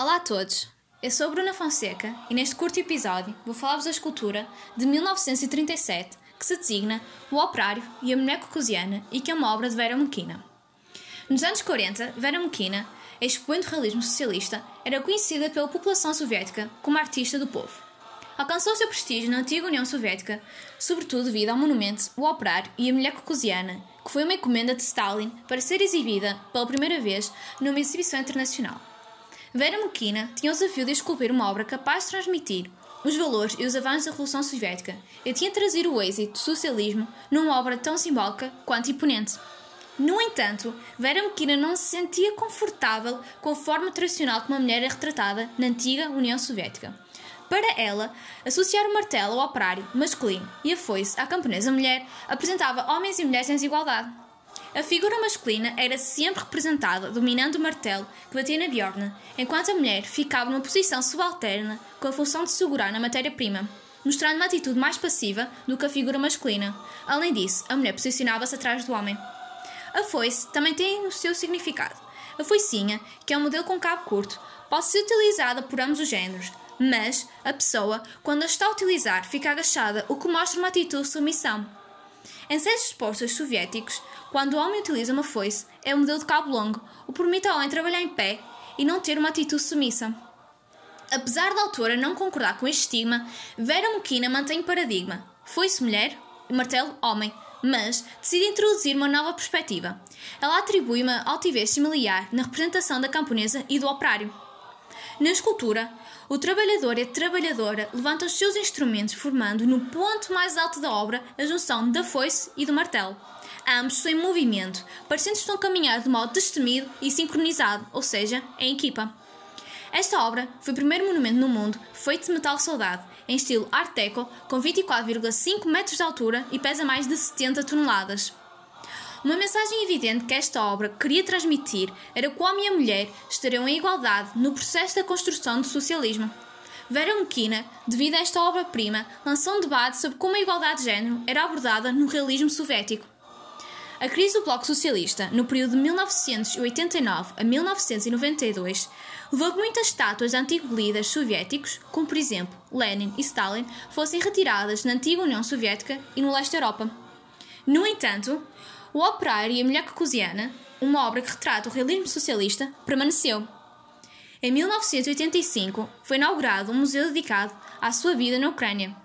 Olá a todos, eu sou a Bruna Fonseca e neste curto episódio vou falar-vos da escultura de 1937 que se designa O Operário e a Mulher Caucasiana e que é uma obra de Vera Mequina. Nos anos 40, Vera Mequina, expoente do realismo socialista, era conhecida pela população soviética como artista do povo. Alcançou seu prestígio na antiga União Soviética, sobretudo devido ao monumento O Operário e a Mulher Caucasiana, que foi uma encomenda de Stalin para ser exibida pela primeira vez numa exibição internacional. Vera Mokina tinha o desafio de esculpir uma obra capaz de transmitir os valores e os avanços da Revolução Soviética e tinha trazer o êxito do socialismo numa obra tão simbólica quanto imponente. No entanto, Vera Mokina não se sentia confortável com a forma tradicional como a mulher é retratada na antiga União Soviética. Para ela, associar o martelo ao operário masculino e a foice à camponesa mulher apresentava homens e mulheres em desigualdade. A figura masculina era sempre representada dominando o martelo que batia na biorna, enquanto a mulher ficava numa posição subalterna com a função de segurar na matéria-prima, mostrando uma atitude mais passiva do que a figura masculina. Além disso, a mulher posicionava-se atrás do homem. A foice também tem o seu significado. A foicinha, que é um modelo com cabo curto, pode ser utilizada por ambos os géneros, mas a pessoa, quando a está a utilizar, fica agachada, o que mostra uma atitude de submissão. Em certos expostos soviéticos, quando o homem utiliza uma foice, é um modelo de cabo longo, o permite ao homem trabalhar em pé e não ter uma atitude submissa. Apesar da autora não concordar com este estigma, Vera Mokina mantém o paradigma foice mulher e martelo homem, mas decide introduzir uma nova perspectiva. Ela atribui uma altivez similar na representação da camponesa e do operário. Na escultura, o trabalhador e a trabalhadora levantam os seus instrumentos, formando no ponto mais alto da obra a junção da foice e do martelo. Ambos estão em movimento, parecendo estão a caminhar de modo destemido e sincronizado, ou seja, em equipa. Esta obra foi o primeiro monumento no mundo feito de metal soldado, em estilo Art Deco, com 24,5 metros de altura e pesa mais de 70 toneladas. Uma mensagem evidente que esta obra queria transmitir era que o homem e a mulher estariam em igualdade no processo da construção do socialismo. Vera Mokina, devido a esta obra-prima, lançou um debate sobre como a igualdade de género era abordada no realismo soviético. A crise do Bloco Socialista, no período de 1989 a 1992, levou que muitas estátuas de antigos líderes soviéticos, como por exemplo Lenin e Stalin, fossem retiradas na antiga União Soviética e no leste da Europa. No entanto, o Operário e a Mulher Caucasiana, uma obra que retrata o realismo socialista, permaneceu. Em 1985 foi inaugurado um museu dedicado à sua vida na Ucrânia.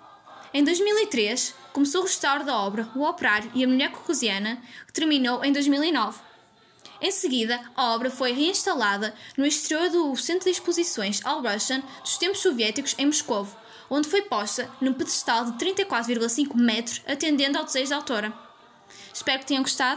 Em 2003 começou o restauro da obra O Operário e a Mulher Caucasiana, que terminou em 2009. Em seguida, a obra foi reinstalada no exterior do Centro de Exposições All Russian dos tempos soviéticos em Moscou, onde foi posta num pedestal de 34,5 metros, atendendo ao desejo da autora. Espero que tenham gostado